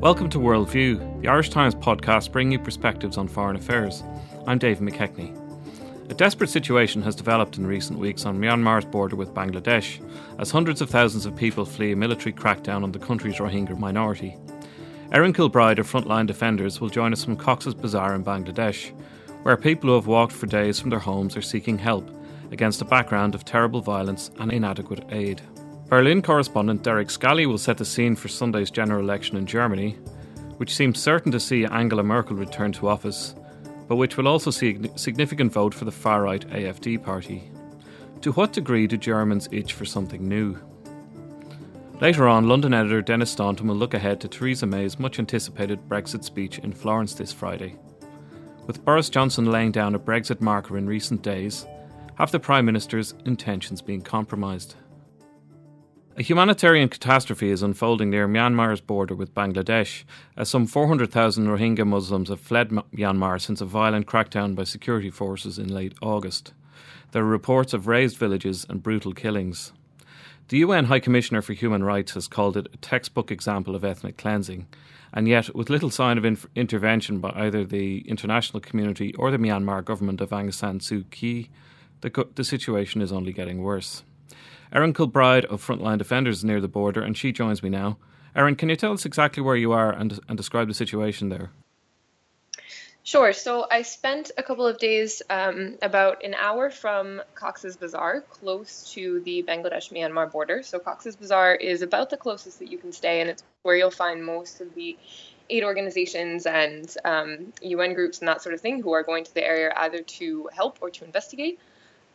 Welcome to Worldview, the Irish Times podcast bringing you perspectives on foreign affairs. I'm David McKechnie. A desperate situation has developed in recent weeks on Myanmar's border with Bangladesh, as hundreds of thousands of people flee a military crackdown on the country's Rohingya minority. Erin Kilbride of Frontline Defenders will join us from Cox's Bazar in Bangladesh, where people who have walked for days from their homes are seeking help against a background of terrible violence and inadequate aid. Berlin correspondent Derek Scally will set the scene for Sunday's general election in Germany, which seems certain to see Angela Merkel return to office, but which will also see a significant vote for the far right AFD party. To what degree do Germans itch for something new? Later on, London editor Denis Staunton will look ahead to Theresa May's much anticipated Brexit speech in Florence this Friday. With Boris Johnson laying down a Brexit marker in recent days, have the Prime Minister's intentions been compromised? A humanitarian catastrophe is unfolding near Myanmar's border with Bangladesh, as some 400,000 Rohingya Muslims have fled Myanmar since a violent crackdown by security forces in late August. There are reports of razed villages and brutal killings. The UN High Commissioner for Human Rights has called it a textbook example of ethnic cleansing, and yet, with little sign of inf- intervention by either the international community or the Myanmar government of Aung San Suu Kyi, the, co- the situation is only getting worse. Erin Kilbride of Frontline Defenders is near the border, and she joins me now. Erin, can you tell us exactly where you are and, and describe the situation there? Sure. So I spent a couple of days, um, about an hour from Cox's Bazar, close to the Bangladesh Myanmar border. So Cox's Bazar is about the closest that you can stay, and it's where you'll find most of the aid organizations and um, UN groups and that sort of thing who are going to the area either to help or to investigate.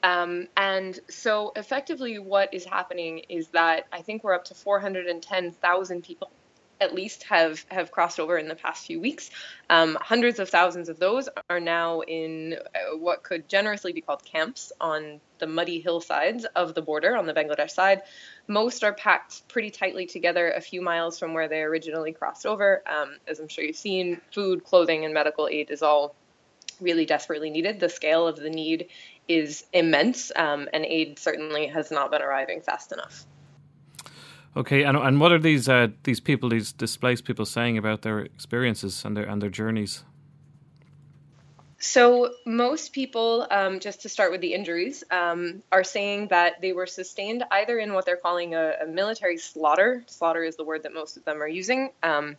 Um, and so, effectively, what is happening is that I think we're up to 410,000 people at least have have crossed over in the past few weeks. Um, hundreds of thousands of those are now in uh, what could generously be called camps on the muddy hillsides of the border on the Bangladesh side. Most are packed pretty tightly together a few miles from where they originally crossed over. Um, as I'm sure you've seen, food, clothing, and medical aid is all really desperately needed. The scale of the need is immense, um, and aid certainly has not been arriving fast enough. Okay, and and what are these uh, these people, these displaced people, saying about their experiences and their and their journeys? So most people, um, just to start with the injuries, um, are saying that they were sustained either in what they're calling a, a, military slaughter. Slaughter is the word that most of them are using. Um,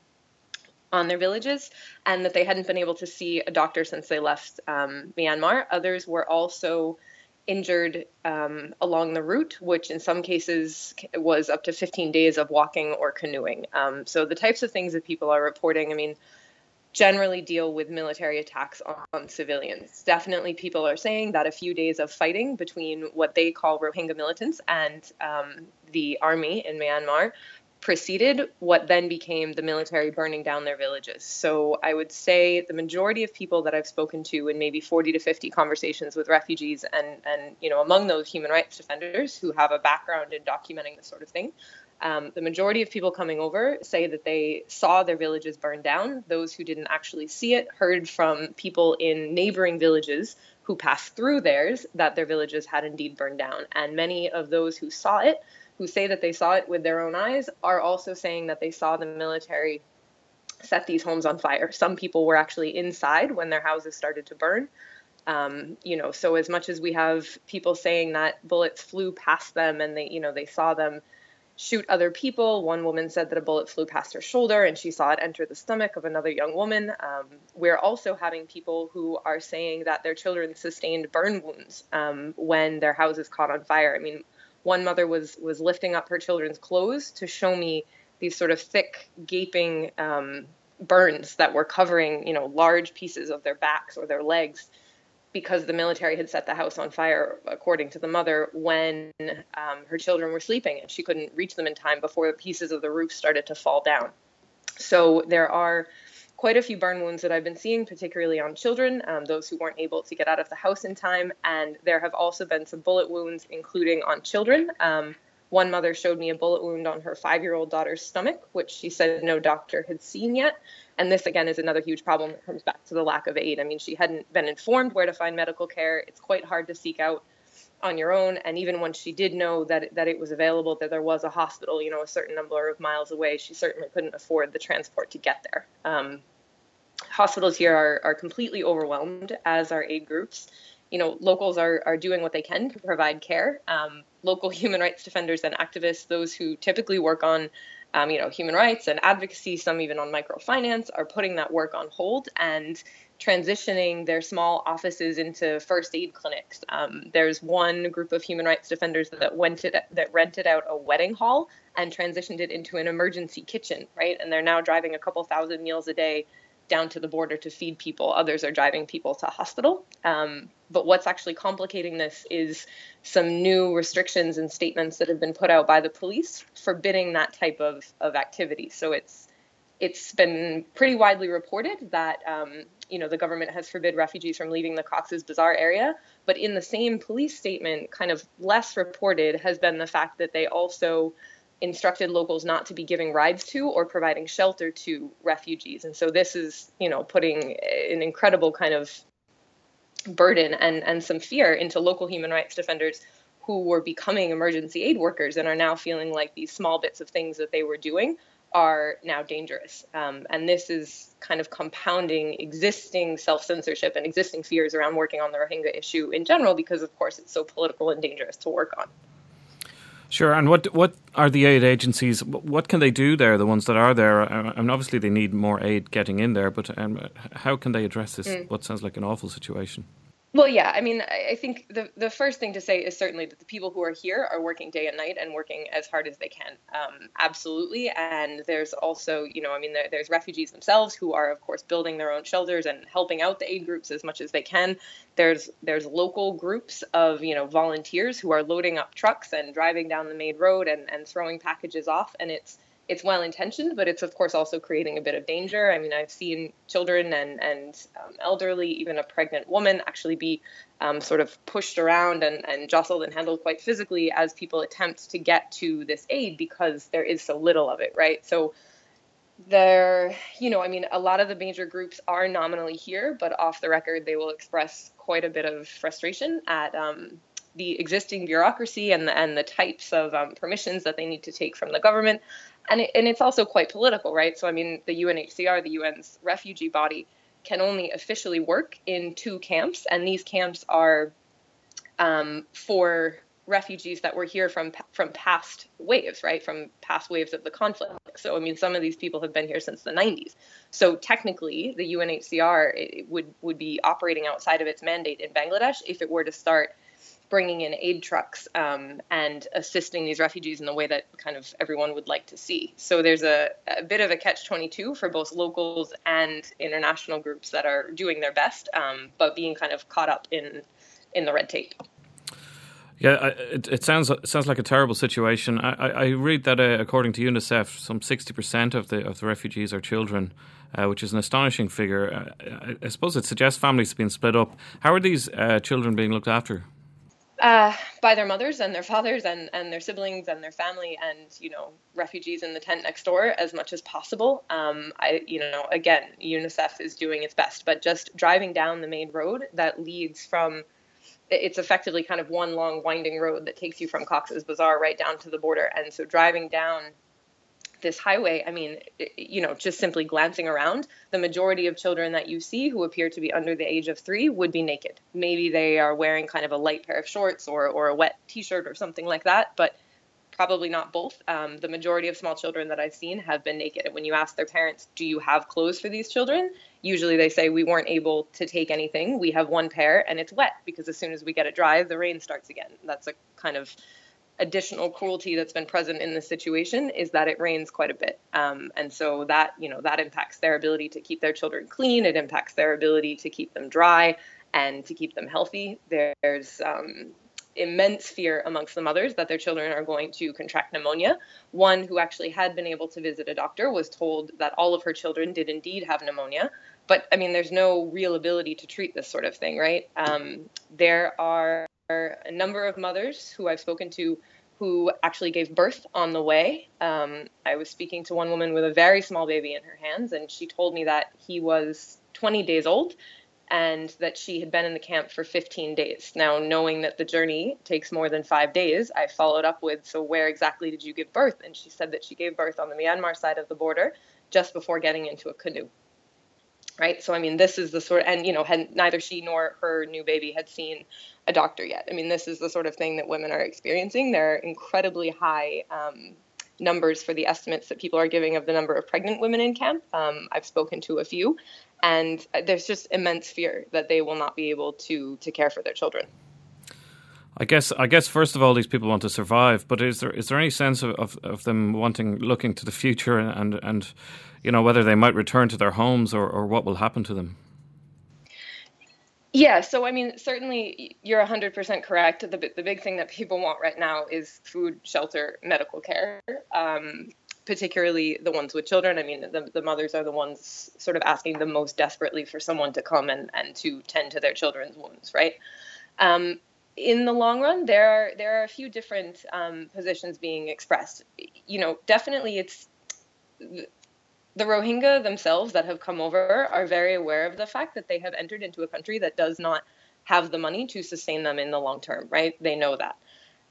on their villages and that they hadn't been able to see a doctor since they left um, Myanmar. Others were also injured um, along the route, which in some cases was up to 15 days of walking or canoeing. Um, so the types of things that people are reporting, I mean, generally deal with military attacks on, on, civilians. Definitely, people are saying that a few days of fighting between what they call Rohingya militants and um, the army in Myanmar preceded what then became the military burning down their villages. So I would say the majority of people that I've spoken to in maybe 40 to 50 conversations with refugees and and you know among those human rights defenders who have a background in documenting this sort of thing. Um, the majority of people coming over say that they saw their villages burn down. Those who didn't actually see it heard from people in neighboring villages who passed through theirs that their villages had indeed burned down. And many of those who saw it who say that they saw it with their own eyes are also saying that they saw the military set these homes on fire. Some people were actually inside when their houses started to burn. Um, you know, so as much as we have people saying that bullets flew past them and they, you know, they saw them shoot other people. One woman said that a bullet flew past her shoulder and she saw it enter the stomach of another young woman. Um, we're also having people who are saying that their children sustained burn wounds um, when their houses caught on fire. I mean, one mother was was lifting up her children's clothes to show me these sort of thick, gaping um, burns that were covering, you know, large pieces of their backs or their legs because the military had set the house on fire, according to the mother, when um, her children were sleeping and she couldn't reach them in time before the pieces of the roof started to fall down. So there are quite a few burn wounds that I've been seeing, particularly on children, um, those who weren't able to get out of the house in time. And there have also been some bullet wounds, including on children. Um, one mother showed me a bullet wound on her five year old daughter's stomach, which she said no doctor had seen yet. And this, again, is another huge problem that comes back to the lack of aid. I mean, she hadn't been informed where to find medical care. It's quite hard to seek out on your own. And even when she did know that that it was available, that there was a hospital, you know, a certain number of miles away, she certainly couldn't afford the transport to get there. Um, hospitals here are, are completely overwhelmed, as are aid groups. You know, locals are, are doing what they can to provide care. Um, local human rights defenders and activists, those who typically work on um, you know, human rights and advocacy, some even on microfinance, are putting that work on hold and transitioning their small offices into first aid clinics. Um, there's one group of human rights defenders that went it, that rented out a wedding hall and transitioned it into an emergency kitchen, right? And they're now driving a couple thousand meals a day down to the border to feed people. Others are driving people to hospital. Um, but what's actually complicating this is some new restrictions and statements that have been put out by the police forbidding that type of, of activity. So it's it's been pretty widely reported that um, you know the government has forbid refugees from leaving the Cox's Bazar area, but in the same police statement, kind of less reported has been the fact that they also instructed locals not to be giving rides to or providing shelter to refugees. And so this is, you know, putting an incredible kind of burden and, and some fear into local human rights defenders who were becoming emergency aid workers and are now feeling like these small bits of things that they were doing are now dangerous. Um, and this is kind of compounding existing self censorship and existing fears around working on the Rohingya issue in general, because of course it's so political and dangerous to work on. Sure. And what what are the aid agencies? What can they do there? The ones that are there, I mean, obviously they need more aid getting in there, but um, how can they address this? Mm. What sounds like an awful situation? Well, yeah. I mean, I think the the first thing to say is certainly that the people who are here are working day and night and working as hard as they can. Um, absolutely. And there's also, you know, I mean, there, there's refugees themselves who are, of course, building their own shelters and helping out the aid groups as much as they can. There's there's local groups of you know volunteers who are loading up trucks and driving down the main road and and throwing packages off, and it's it's well intentioned, but it's of course also creating a bit of danger. I mean, I've seen children and and um, elderly, even a pregnant woman, actually be um, sort of pushed around and, and jostled and handled quite physically as people attempt to get to this aid because there is so little of it, right? So there, you know, I mean, a lot of the major groups are nominally here, but off the record, they will express quite a bit of frustration at um, the existing bureaucracy and the, and the types of um, permissions that they need to take from the government. And, it, and it's also quite political, right? So, I mean, the UNHCR, the UN's refugee body, can only officially work in two camps, and these camps are um, for refugees that were here from from past waves, right? From past waves of the conflict. So I mean, some of these people have been here since the 90s. So technically, the UNHCR would would be operating outside of its mandate in Bangladesh if it were to start bringing in aid trucks um, and assisting these refugees in the way that kind of everyone would like to see. So there's a, a bit of a catch 22 for both locals and international groups that are doing their best, um, but being kind of caught up in in the red tape. Yeah, it, it sounds it sounds like a terrible situation. I, I read that uh, according to UNICEF, some sixty percent of the of the refugees are children, uh, which is an astonishing figure. Uh, I, I, suppose it suggests families being split up. How are these uh, children being looked after? Uh, by their mothers and their fathers and, and their siblings and their family and you know refugees in the tent next door as much as possible. Um, I you know again UNICEF is doing its best, but just driving down the main road that leads from it's effectively kind of one long winding road that takes you from Cox's Bazar right down to the border, and so driving down this highway, I mean, you know, just simply glancing around, the majority of children that you see who appear to be under the age of three would be naked. Maybe they are wearing kind of a light pair of shorts or, or a wet t shirt or something like that, but probably not both. Um, the majority of small children that I've seen have been naked. And when you ask their parents, do you have clothes for these children? Usually they say, we weren't able to take anything. We have one pair and it's wet because as soon as we get it dry, the rain starts again. That's a kind of additional cruelty that's been present in this situation is that it rains quite a bit. Um, and so that you know that impacts their ability to keep their children clean. It impacts their ability to keep them dry and to keep them healthy. There's um, immense fear amongst the mothers that their children are going to contract pneumonia. One who actually had been able to visit a doctor was told that all of her children did indeed have pneumonia. But i mean there's no real ability to treat this sort of thing right? Um, there are a number of mothers who I've spoken to who actually gave birth on the way. Um, I was speaking to one woman with a very small baby in her hands, and she told me that he was 20 days old and that she had been in the camp for 15 days. Now, knowing that the journey takes more than five days, I followed up with, So, where exactly did you give birth? And she said that she gave birth on the Myanmar side of the border just before getting into a canoe. Right. So, I mean, this is the sort, and, you know, had, neither she nor her new baby had seen a doctor yet. I mean, this is the sort of thing that women are experiencing. There are incredibly high um, numbers for the estimates that people are giving of the number of pregnant women in camp. Um, I've spoken to a few, and there's just immense fear that they will not be able to to care for their children. I guess I guess first of all these people want to survive, but is there is there any sense of, of, of them wanting looking to the future and and you know whether they might return to their homes or, or what will happen to them? Yeah, so I mean, certainly you're 100% correct. The, the big thing that people want right now is food, shelter, medical care, um, particularly the ones with children. I mean, the, the mothers are the ones sort of asking the most desperately for someone to come and, and to tend to their children's wounds, right? Um, in the long run, there are there are a few different um, positions being expressed. You know, definitely it's the Rohingya themselves that have come over are very aware of the fact that they have entered into a country that does not have the money to sustain them in the long term, right? They know that.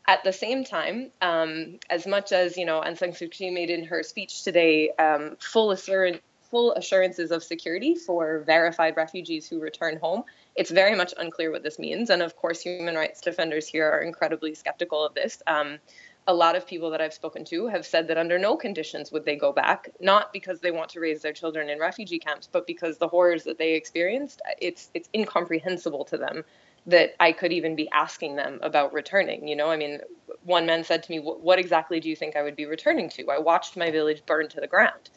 At the same time, um, as much as you know, Aung San Suu Kyi made in her speech today um, full assurance, full assurances of security for verified refugees who return home, it's very much unclear what this means. And of course, human rights defenders here are incredibly skeptical of this. Um, a lot of people that I've spoken to have said that under no conditions would they go back, not because they want to raise their children in refugee camps, but because the horrors that they experienced, it's it's incomprehensible to them that I could even be asking them about returning. You know, I mean, one man said to me, "What exactly do you think I would be returning to? I watched my village burn to the ground.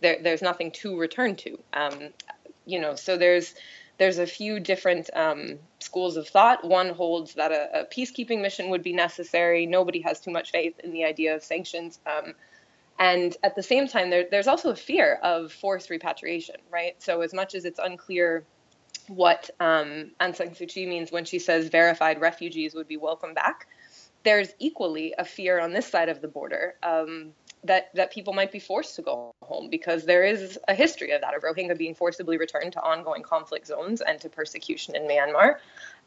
There, there's nothing to return to." Um, you know, so there's there's a few different um, schools of thought. One holds that a, a, peacekeeping mission would be necessary. Nobody has too much faith in the idea of sanctions. Um, and at the same time, there, there's also a fear of forced repatriation, right? So, as much as it's unclear what um, Aung San Suu Kyi means when she says verified refugees would be welcome back, there's equally a fear on this side of the border um, that that people might be forced to go home because there is a history of that of Rohingya being forcibly returned to ongoing conflict zones and to persecution in Myanmar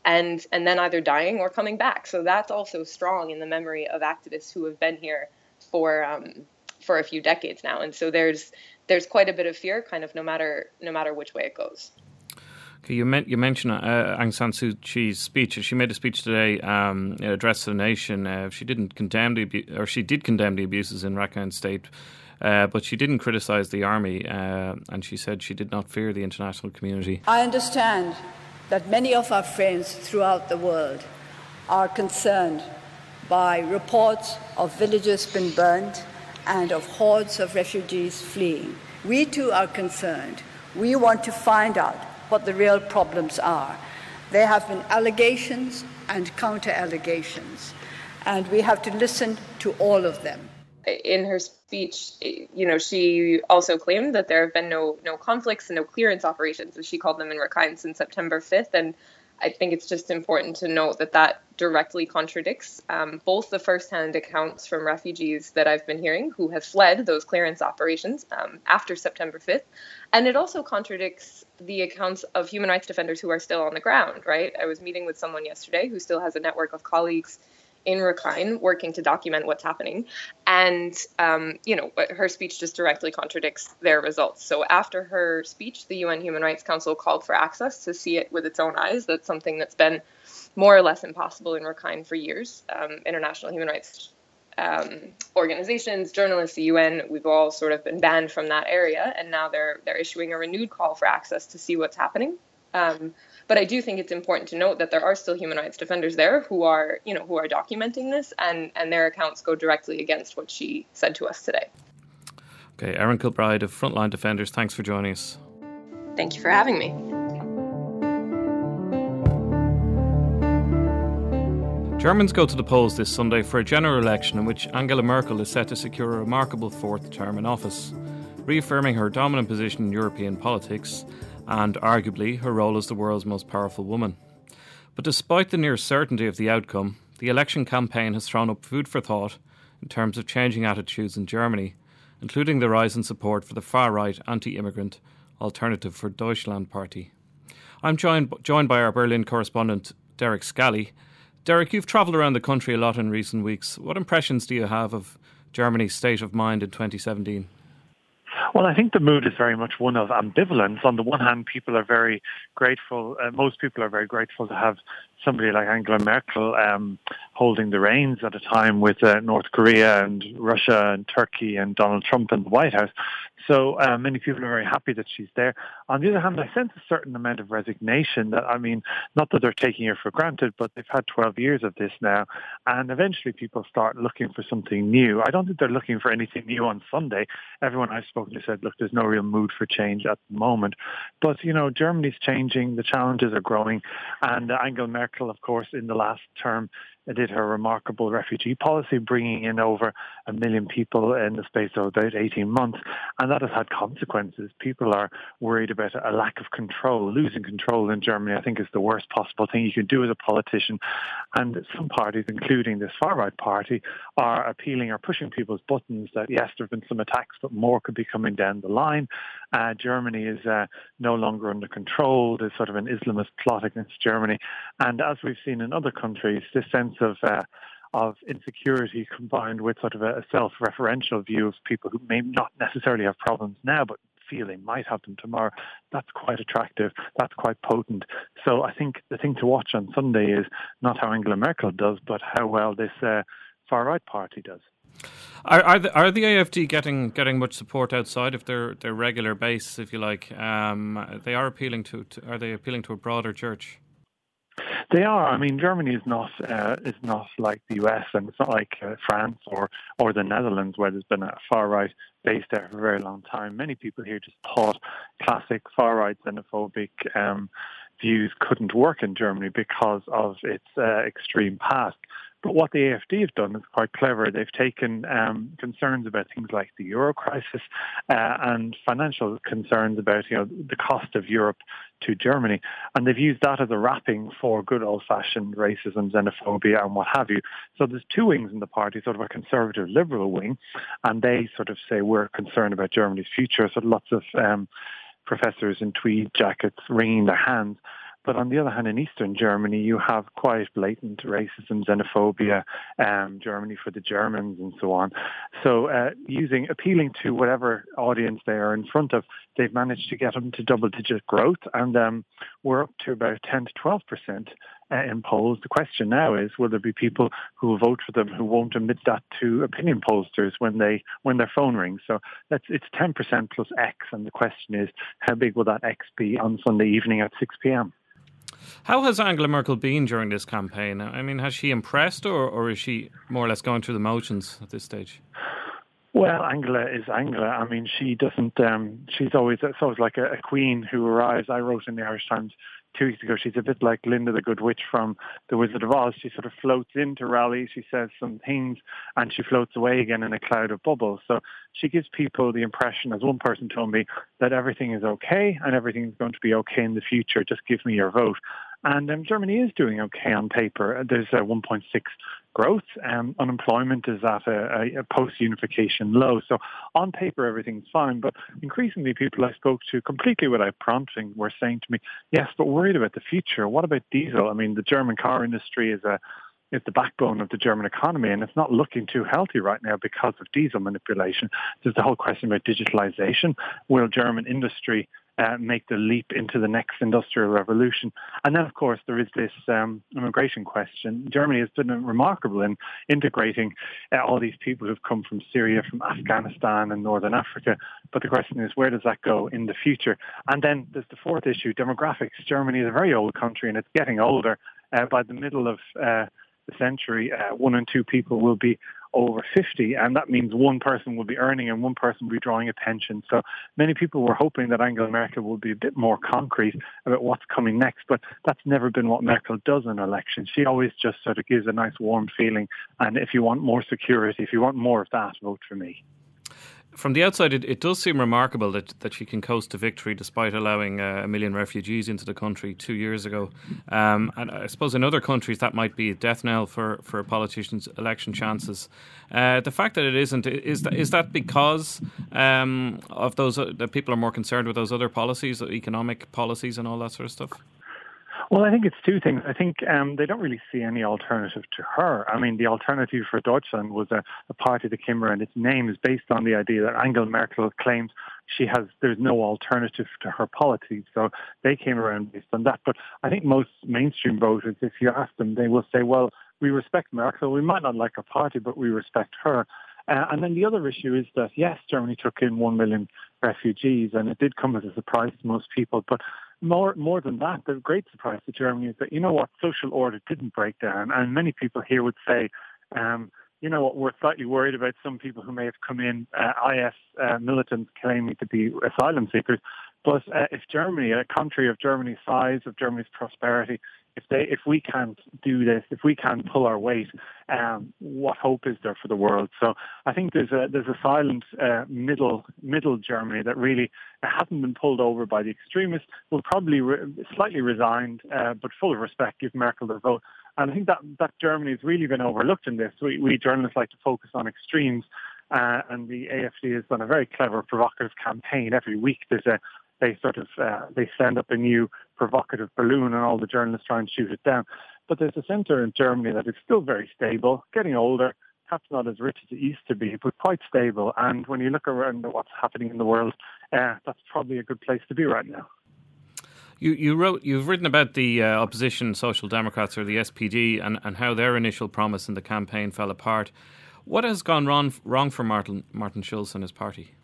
and and then either dying or coming back. So that's also strong in the memory of activists who have been here for um, for a few decades now. And so there's there's quite a bit of fear kind of no matter no matter which way it goes you, meant, you mentioned uh, Aung San Suu Kyi's speech. She made a speech today, um, address to the nation. Uh, she didn't condemn the abu- or she did condemn the abuses in Rakhine State, uh, but she didn't criticise the army, uh, and she said she did not fear the international community. I understand that many of our friends throughout the world are concerned by reports of villages being burned and of hordes of refugees fleeing. We too are concerned. We want to find out what the real problems are. There have been allegations and counter allegations, and we have to listen to all of them. In her speech, you know, she also claimed that there have been no no conflicts and no clearance operations, as she called them in Rakhine, since September 5th, and I think it's just important to note that that directly contradicts um, both the firsthand accounts from refugees that I've been hearing who have fled those clearance operations um, after September 5th, and it also contradicts the accounts of human rights defenders who are still on the ground, right? I was meeting with someone yesterday who still has a network of colleagues in Rakhine working to document what's happening. And, um, you know, her speech just directly contradicts their results. So after her speech, the UN Human Rights Council called for access to see it with its own eyes. That's something that's been more or less impossible in Rakhine for years. Um, international human rights um, organizations, journalists, the UN, we've all sort of been banned from that area, and now they're they're issuing a renewed call for access to see what's happening. Um, but I do think it's important to note that there are still human rights defenders there who are, you know, who are documenting this, and and their accounts go directly against what she said to us today. Okay, Erin Kilbride of Frontline Defenders, thanks for joining us. Thank you for having me. Germans go to the polls this Sunday for a general election in which Angela Merkel is set to secure a remarkable fourth term in office, reaffirming her dominant position in European politics and arguably her role as the world's most powerful woman. But despite the near certainty of the outcome, the election campaign has thrown up food for thought in terms of changing attitudes in Germany, including the rise in support for the far right anti immigrant Alternative for Deutschland party. I'm joined joined by our Berlin correspondent Derek Scally. Derek, you've travelled around the country a lot in recent weeks. What impressions do you have of Germany's state of mind in 2017? Well, I think the mood is very much one of ambivalence. On the one hand, people are very grateful. Uh, most people are very grateful to have somebody like Angela Merkel um, holding the reins at a time with uh, North Korea and Russia and Turkey and Donald Trump in the White House. So uh, many people are very happy that she's there. On the other hand, I sense a certain amount of resignation that, I mean, not that they're taking her for granted, but they've had 12 years of this now. And eventually people start looking for something new. I don't think they're looking for anything new on Sunday. Everyone I've spoken to said, look, there's no real mood for change at the moment. But, you know, Germany's changing. The challenges are growing. And Angela Merkel, of course, in the last term, did her remarkable refugee policy, bringing in over a million people in the space of about 18 months. And that has had consequences. People are worried about a lack of control. Losing control in Germany, I think, is the worst possible thing you can do as a politician. And some parties, including this far-right party, are appealing or pushing people's buttons that, yes, there have been some attacks, but more could be coming down the line. Uh, Germany is uh, no longer under control. There's sort of an Islamist plot against Germany. And as we've seen in other countries, this sense of uh, of insecurity combined with sort of a, self-referential view of people who may not necessarily have problems now, but feel they might have them tomorrow. That's quite attractive. That's quite potent. So I think the thing to watch on Sunday is not how Angela Merkel does, but how well this uh, far right party does. Are are the, are the AFD getting getting much support outside of their, their regular base, if you like? Um, they are appealing to, to, are they appealing to a broader church? They are. I mean, Germany is not uh, is not like the US, and it's not like uh, France or or the Netherlands, where there's been a far right base there for a very long time. Many people here just thought classic far right xenophobic um, views couldn't work in Germany because of its uh, extreme past. But what the AFD have done is quite clever. They've taken um, concerns about things like the euro crisis uh, and financial concerns about you know the cost of Europe to Germany, and they've used that as a wrapping for good old-fashioned racism, xenophobia, and what have you. So there's two wings in the party, sort of a conservative liberal wing, and they sort of say we're concerned about Germany's future. So lots of um, professors in tweed jackets wringing their hands. But on the other hand, in Eastern Germany, you have quite blatant racism, xenophobia, um, Germany for the Germans, and so on. So, uh, using appealing to whatever audience they are in front of, they've managed to get them to double-digit growth, and um, we're up to about 10 to 12 percent uh, in polls. The question now is, will there be people who will vote for them who won't admit that to opinion pollsters when they when their phone rings? So that's it's 10% plus X, and the question is, how big will that X be on Sunday evening at 6 p.m. How has Angela Merkel been during this campaign? I mean, has she impressed or, or is she more or less going through the motions at this stage? Well, Angela is Angela. I mean, she doesn't. Um, she's always it's always like a, a queen who arrives. I wrote in the Irish Times two weeks ago. She's a bit like Glinda the Good Witch from The Wizard of Oz. She sort of floats into rallies, she says some things, and she floats away again in a cloud of bubbles. So she gives people the impression, as one person told me, that everything is okay and everything is going to be okay in the future. Just give me your vote. And um, Germany is doing okay on paper. There's a 1.6 growth. Um, unemployment is at a, a, post-unification low. So on paper, everything's fine. But increasingly, people I spoke to, completely without prompting, were saying to me, yes, but worried about the future. What about diesel? I mean, the German car industry is a is the backbone of the German economy, and it's not looking too healthy right now because of diesel manipulation. There's the whole question about digitalization. Will German industry uh, make the leap into the next industrial revolution. And then, of course, there is this um, immigration question. Germany has been remarkable in integrating uh, all these people who've come from Syria, from Afghanistan and Northern Africa. But the question is, where does that go in the future? And then there's the fourth issue, demographics. Germany is a very old country and it's getting older. Uh, by the middle of uh, the century, uh, one in two people will be over 50, and that means one person will be earning and one person will be drawing a pension. So many people were hoping that Angela Merkel would be a bit more concrete about what's coming next, but that's never been what Merkel does in elections. She always just sort of gives a nice warm feeling, and if you want more security, if you want more of that, vote for me from the outside, it, it does seem remarkable that, that she can coast to victory despite allowing uh, a million refugees into the country two years ago. Um, and I suppose in other countries that might be a death knell for, for a politicians' election chances. Uh, the fact that it isn't is that, is that because um, of those uh, that people are more concerned with those other policies, economic policies, and all that sort of stuff. Well, I think it's two things. I think um, they don't really see any alternative to her. I mean, the alternative for Deutschland was a, a party that came around. Its name is based on the idea that Angela Merkel claims she has there's no alternative to her policies. So they came around based on that. But I think most mainstream voters, if you ask them, they will say, well, we respect Merkel. We might not like her party, but we respect her. Uh, and then the other issue is that, yes, Germany took in 1 million refugees, and it did come as a surprise to most people. But more, more than that, the great surprise to Germany is that, you know what, social order didn't break down. And many people here would say, um, you know what, we're slightly worried about some people who may have come in, uh, IS uh, militants claiming to be asylum seekers. But uh, if Germany, a country of Germany's size, of Germany's prosperity, if they if we can't do this, if we can't pull our weight, um, what hope is there for the world? So I think there's a there's a silent uh, middle middle Germany that really hasn't been pulled over by the extremists. Will probably re- slightly resigned, uh, but full of respect, give Merkel their vote. And I think that that Germany has really been overlooked in this. We, we journalists like to focus on extremes. Uh, and the AFD has done a very clever, provocative campaign. Every week there's a they sort of uh, they send up a new provocative balloon, and all the journalists try and shoot it down. But there's a centre in Germany that is still very stable, getting older, perhaps not as rich as it used to be, but quite stable. And when you look around at what's happening in the world, uh, that's probably a good place to be right now. You you wrote you've written about the uh, opposition Social Democrats or the SPD and, and how their initial promise in the campaign fell apart. What has gone wrong wrong for Martin Martin Schulz and his party?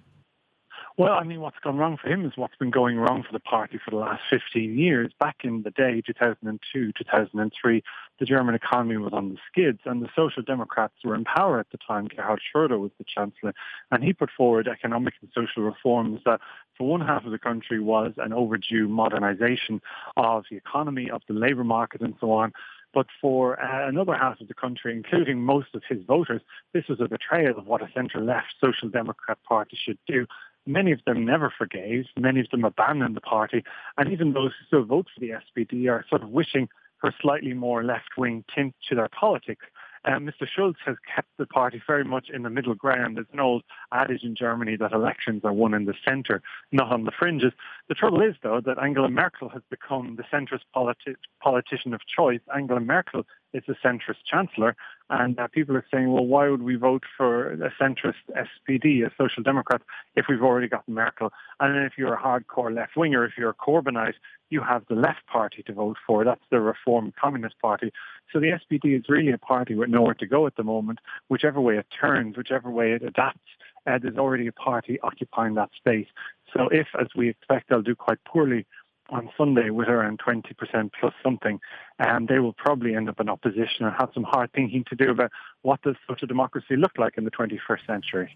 Well, I mean, what's gone wrong for him is what's been going wrong for the party for the last 15 years. Back in the day, 2002, 2003, the German economy was on the skids and the Social Democrats were in power at the time. Gerhard Schröder was the chancellor and he put forward economic and social reforms that for one half of the country was an overdue modernization of the economy, of the labor market and so on. But for uh, another half of the country, including most of his voters, this was a betrayal of what a centre-left Social Democrat Party should do. Many of them never forgave. Many of them abandoned the party. And even those who still vote for the SPD are sort of wishing for a slightly more left-wing tint to their politics. Uh, Mr. Schulz has kept the party very much in the middle ground. There's an old adage in Germany that elections are won in the centre, not on the fringes. The trouble is, though, that Angela Merkel has become the centrist politi- politician of choice. Angela Merkel is a centrist chancellor, and uh, people are saying, well, why would we vote for a centrist SPD, a social democrat, if we've already got Merkel? And then if you're a hardcore left winger, if you're a Corbynite, you have the left party to vote for. That's the Reform Communist Party. So the SPD is really a party with nowhere to go at the moment. Whichever way it turns, whichever way it adapts, uh, there's already a party occupying that space. So if, as we expect, they'll do quite poorly on Sunday with around 20% plus something, and they will probably end up in opposition and have some hard thinking to do about what does such a democracy look like in the 21st century.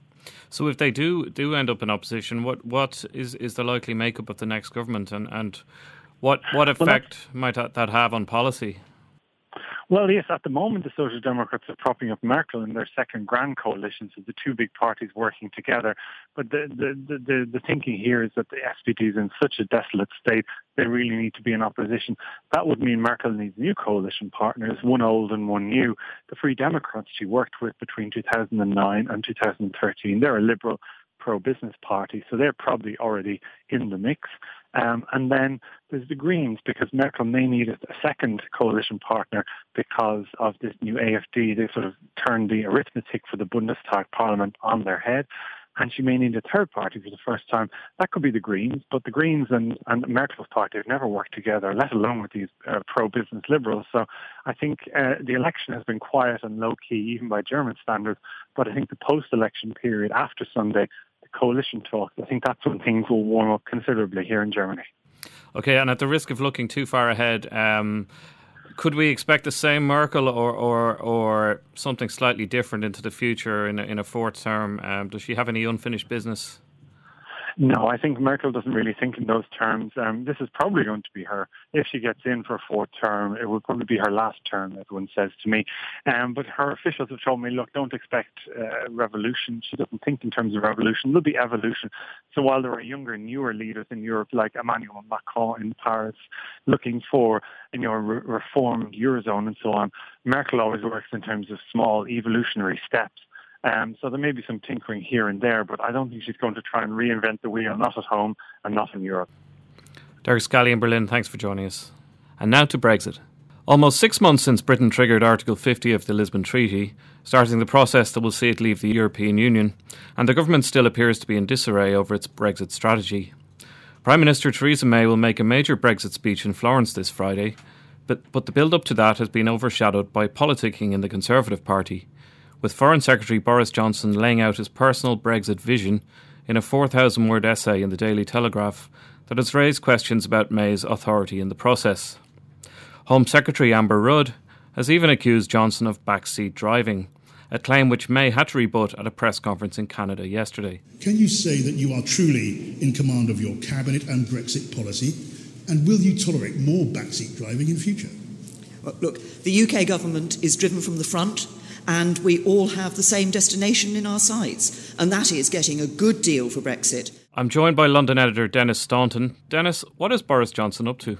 So, if they do do end up in opposition, what what is is the likely makeup of the next government, and and what what effect well, might that have on policy? Well, yes, at the moment the Social Democrats are propping up Merkel in their second grand coalition, so the two big parties working together. But the, the, the, the thinking here is that the SPD is in such a desolate state, they really need to be in opposition. That would mean Merkel needs new coalition partners, one old and one new. The Free Democrats she worked with between 2009 and 2013, they're a liberal pro-business party, so they're probably already in the mix. Um, and then there's the Greens, because Merkel may need a second coalition partner because of this new AFD. They sort of turned the arithmetic for the Bundestag parliament on their head. And she may need a third party for the first time. That could be the Greens, but the Greens and, and Merkel's party have never worked together, let alone with these uh, pro-business liberals. So I think uh, the election has been quiet and low-key, even by German standards. But I think the post-election period after Sunday coalition talks, I think that's when things will warm up considerably here in Germany. Okay, and at the risk of looking too far ahead, um, could we expect the same Merkel or, or, or something slightly different into the future in a, in a fourth term? Um, does she have any unfinished business? No, I think Merkel doesn't really think in those terms. Um, this is probably going to be her, if she gets in for a fourth term, it will probably be her last term, everyone says to me. Um, but her officials have told me, look, don't expect uh, revolution. She doesn't think in terms of revolution. There'll be evolution. So while there are younger, newer leaders in Europe, like Emmanuel Macron in Paris, looking for you know, a re- reformed Eurozone and so on, Merkel always works in terms of small evolutionary steps. Um, so there may be some tinkering here and there, but I don't think she's going to try and reinvent the wheel, not at home and not in Europe. Derek Scally in Berlin, thanks for joining us. And now to Brexit. Almost six months since Britain triggered Article 50 of the Lisbon Treaty, starting the process that will see it leave the European Union, and the government still appears to be in disarray over its Brexit strategy. Prime Minister Theresa May will make a major Brexit speech in Florence this Friday, but, but the build up to that has been overshadowed by politicking in the Conservative Party, with Foreign Secretary Boris Johnson laying out his personal Brexit vision in a 4,000 word essay in the Daily Telegraph that has raised questions about May's authority in the process. Home Secretary Amber Rudd has even accused Johnson of backseat driving, a claim which May had to rebut at a press conference in Canada yesterday. Can you say that you are truly in command of your cabinet and Brexit policy? And will you tolerate more backseat driving in future? Well, look, the UK government is driven from the front, and we all have the same destination in our sights, and that is getting a good deal for Brexit. I'm joined by London editor Denis Staunton. Denis, what is Boris Johnson up to?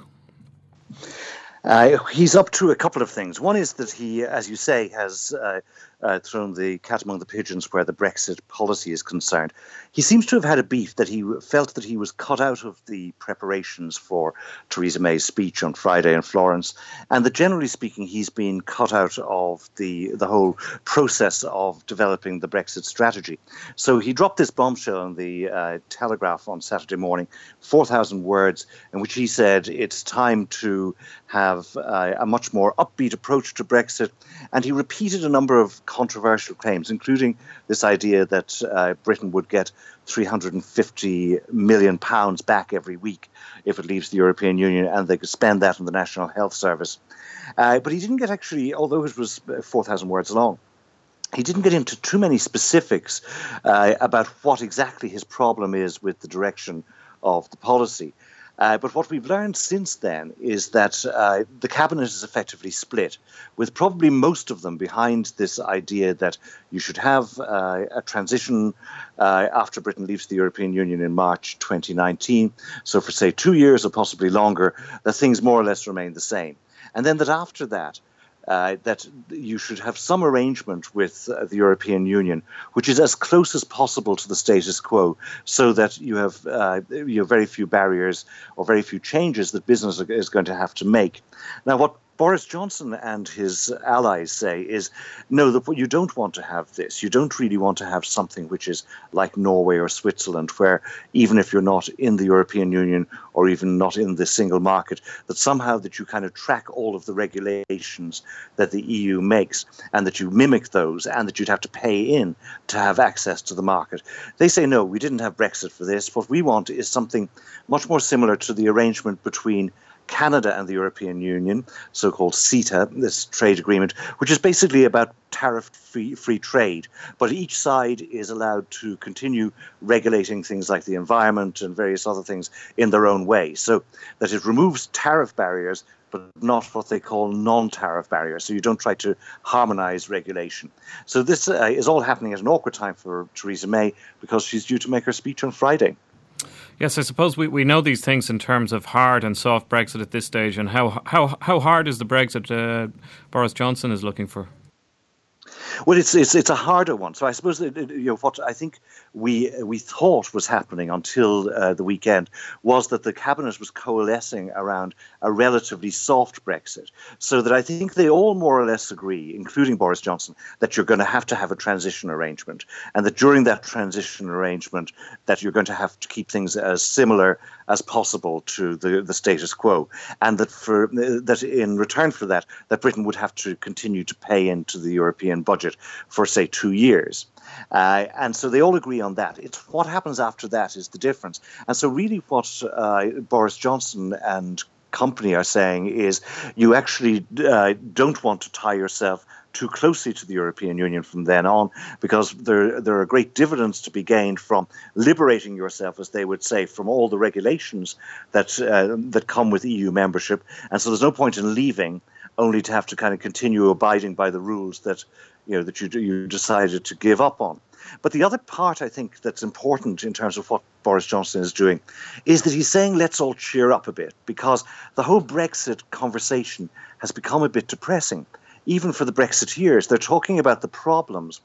Uh, he's up to a couple of things. One is that he, as you say, has uh, uh, thrown the cat among the pigeons where the Brexit policy is concerned. He seems to have had a beef that he felt that he was cut out of the preparations for Theresa May's speech on Friday in Florence, and that generally speaking, he's been cut out of the the whole process of developing the Brexit strategy. So he dropped this bombshell in the uh, Telegraph on Saturday morning, four thousand words, in which he said it's time to have uh, a much more upbeat approach to Brexit, and he repeated a number of controversial claims, including this idea that uh, Britain would get 350 million pounds back every week if it leaves the European Union, and they could spend that on the National Health Service. Uh, but he didn't get actually, although it was 4,000 words long, he didn't get into too many specifics uh, about what exactly his problem is with the direction of the policy. Uh, but what we've learned since then is that uh, the cabinet is effectively split, with probably most of them behind this idea that you should have uh, a transition uh, after Britain leaves the European Union in March 2019. So, for say two years or possibly longer, that things more or less remain the same. And then that after that, uh, that you should have some arrangement with uh, the European Union, which is as close as possible to the status quo, so that you have uh, you have very few barriers or very few changes that business is going to have to make. Now, what Boris Johnson and his allies say is no, that you don't want to have this. You don't really want to have something which is like Norway or Switzerland, where even if you're not in the European Union or even not in the single market, that somehow that you kind of track all of the regulations that the EU makes and that you mimic those and that you'd have to pay in to have access to the market. They say no, we didn't have Brexit for this. What we want is something much more similar to the arrangement between Canada and the European Union, so called CETA, this trade agreement, which is basically about tariff free, free trade. But each side is allowed to continue regulating things like the environment and various other things in their own way. So that it removes tariff barriers, but not what they call non tariff barriers. So you don't try to harmonize regulation. So this uh, is all happening at an awkward time for Theresa May because she's due to make her speech on Friday. Yes, I suppose we, we know these things in terms of hard and soft Brexit at this stage, and how how how hard is the Brexit uh, Boris Johnson is looking for? Well, it's it's it's a harder one. So I suppose that, you know what I think we we thought was happening until uh, the weekend was that the cabinet was coalescing around a relatively soft Brexit. So that I think they all more or less agree, including Boris Johnson, that you're going to have to have a transition arrangement, and that during that transition arrangement, that you're going to have to keep things as similar as possible to the the status quo, and that for that in return for that, that Britain would have to continue to pay into the European budget for say two years. Uh, and so they all agree on that. It's what happens after that is the difference. And so, really, what uh, Boris Johnson and company are saying is you actually uh, don't want to tie yourself too closely to the European Union from then on, because there there are great dividends to be gained from liberating yourself, as they would say, from all the regulations that uh, that come with EU membership. And so there's no point in leaving, only to have to kind of continue abiding by the rules that you know that you you decided to give up on. But the other part I think that's important in terms of what Boris Johnson is doing is that he's saying let's all cheer up a bit because the whole Brexit conversation has become a bit depressing. Even for the Brexiteers, they're talking about the problems.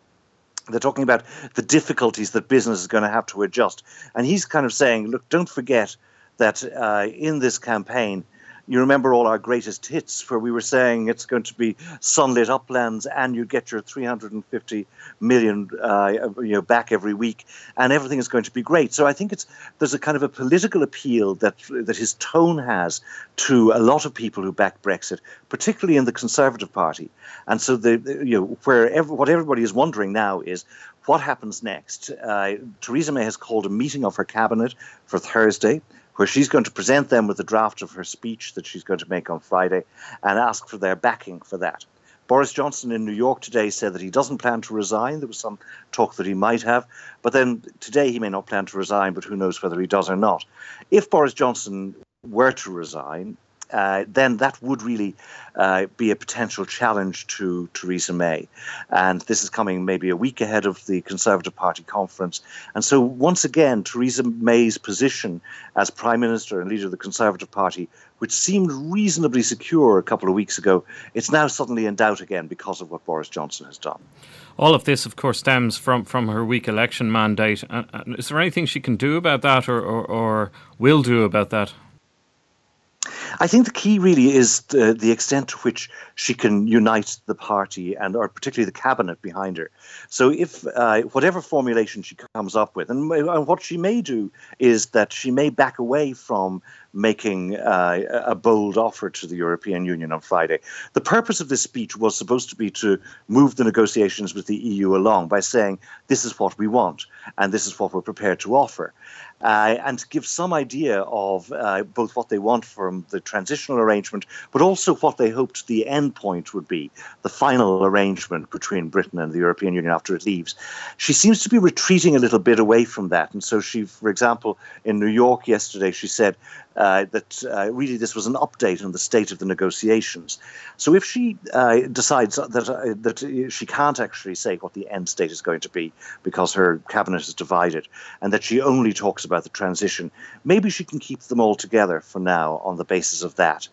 They're talking about the difficulties that business is going to have to adjust. And he's kind of saying, look, don't forget that uh, in this campaign, you remember all our greatest hits where we were saying it's going to be sunlit uplands and you get your 350 million uh, you know back every week and everything is going to be great. So I think it's there's a kind of a political appeal that that his tone has to a lot of people who back Brexit, particularly in the Conservative Party. And so the you know where every, what everybody is wondering now is what happens next. Uh, Theresa May has called a meeting of her cabinet for Thursday where she's going to present them with a draft of her speech that she's going to make on Friday and ask for their backing for that. Boris Johnson in New York today said that he doesn't plan to resign. There was some talk that he might have. But then today he may not plan to resign, but who knows whether he does or not. If Boris Johnson were to resign, uh, then that would really uh, be a potential challenge to Theresa May. And this is coming maybe a week ahead of the Conservative Party conference. And so, once again, Theresa May's position as Prime Minister and leader of the Conservative Party, which seemed reasonably secure a couple of weeks ago, it's now suddenly in doubt again because of what Boris Johnson has done. All of this, of course, stems from, from her weak election mandate. Uh, is there anything she can do about that or, or, or will do about that? I think the key really is the, the, extent to which she can unite the party and, or particularly the cabinet behind her. So, if uh, whatever formulation she comes up with, and, and, what she may do is that she may back away from making uh, a bold offer to the European Union on Friday. The purpose of this speech was supposed to be to move the negotiations with the EU along by saying, this is what we want, and this is what we're prepared to offer. Uh, and to give some idea of uh, both what they want from the transitional arrangement, but also what they hoped the end point would be, the final arrangement between Britain and the European Union after it leaves. She seems to be retreating a little bit away from that. And so she, for example, in New York yesterday, she said, uh, that uh, really this was an update on the state of the negotiations. So if she uh, decides that uh, that she can't actually say what the end state is going to be because her cabinet is divided, and that she only talks about the transition, maybe she can keep them all together for now on the basis of that.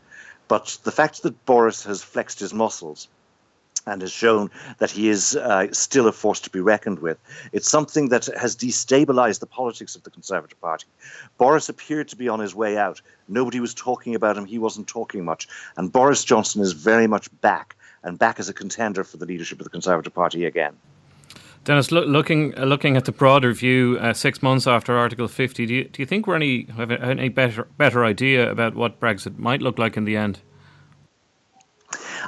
But the fact that Boris has flexed his muscles and has shown that he is uh, still a force to be reckoned with. It's something that has destabilized the politics of the Conservative Party. Boris appeared to be on his way out. Nobody was talking about him. He wasn't talking much. And Boris Johnson is very much back and back as a contender for the leadership of the Conservative Party again. Denis, looking uh, looking at the broader view, uh, six months after Article 50, do you, do you think we're any have any better better idea about what Brexit might look like in the end?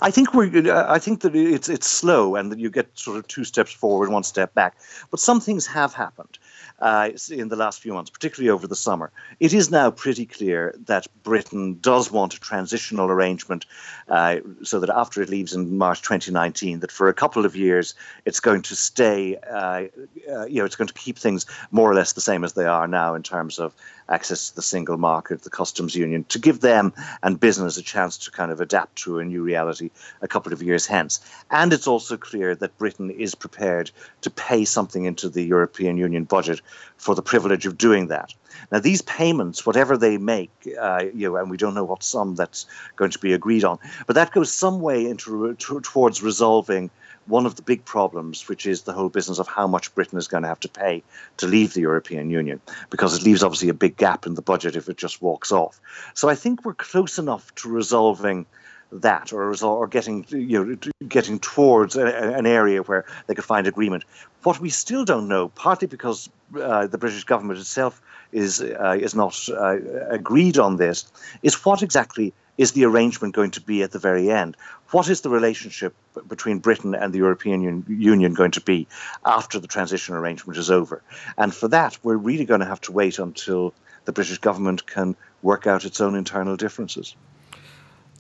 I think we're. Uh, I think that it's it's slow, and that you get sort of two steps forward, one step back. But some things have happened uh, in the last few months, particularly over the summer. It is now pretty clear that Britain does want a transitional arrangement uh, so that after it leaves in March 2019, that for a couple of years it's going to stay, uh, uh, you know, it's going to keep things more or less the same as they are now in terms of access to the single market, the customs union, to give them and business a chance to kind of adapt to a new reality a couple of years hence. And it's also clear that Britain is prepared to pay something into the European Union budget for the privilege of doing that. Now, these payments, whatever they make, uh, you know, and we don't know what sum that's going to be agreed on, but that goes some way into towards resolving one of the big problems, which is the whole business of how much Britain is going to have to pay to leave the European Union, because it leaves obviously a big gap in the budget if it just walks off. So I think we're close enough to resolving that or, or getting you know getting towards a, an area where they could find agreement. What we still don't know, partly because uh, the British government itself is uh, is not uh, agreed on this, is what exactly is the arrangement going to be at the very end? What is the relationship between Britain and the European Union going to be after the transition arrangement is over? And for that, we're really going to have to wait until the British government can work out its own internal differences.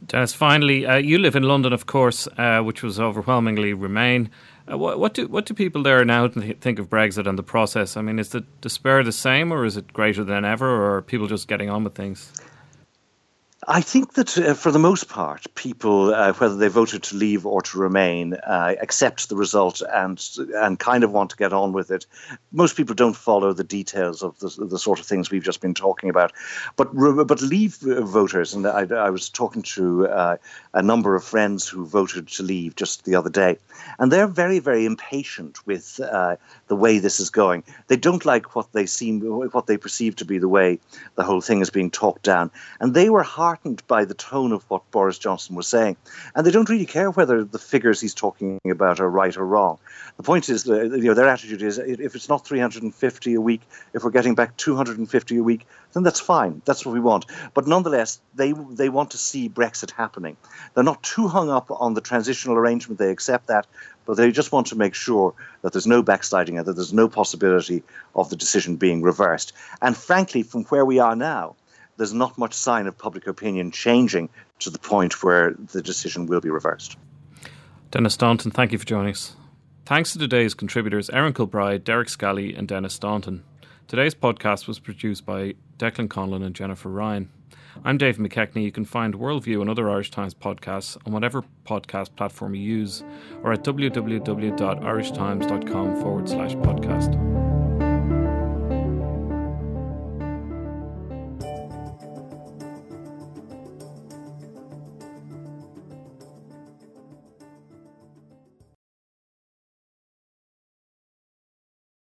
Denis, finally, uh, you live in London, of course, uh, which was overwhelmingly Remain. Uh, what, what, do what do people there now think of Brexit and the process? I mean, is the despair the same, or is it greater than ever, or are people just getting on with things? I think that uh, for the most part, people, uh, whether they voted to leave or to remain, uh, accept the result and and kind of want to get on with it. Most people don't follow the details of the, the sort of things we've just been talking about, but but leave voters, and I, I was talking to uh, a number of friends who voted to leave just the other day, and they're very very impatient with uh, the way this is going. They don't like what they seem what they perceive to be the way the whole thing is being talked down, and they were hard heartened by the tone of what Boris Johnson was saying. And they don't really care whether the figures he's talking about are right or wrong. The point is, you know, their attitude is if it's not 350 a week, if we're getting back 250 a week, then that's fine. That's what we want. But nonetheless, they they want to see Brexit happening. They're not too hung up on the transitional arrangement. They accept that, but they just want to make sure that there's no backsliding and that there's no possibility of the decision being reversed. And frankly, from where we are now, there's not much sign of public opinion changing to the point where the decision will be reversed. Denis Staunton, thank you for joining us. Thanks to today's contributors Erin Kilbride, Derek Scally, and Denis Staunton. Today's podcast was produced by Declan Conlon and Jennifer Ryan. I'm Dave McKechnie. You can find Worldview and other Irish Times podcasts on whatever podcast platform you use or at www.irishtimes.com forward slash podcast.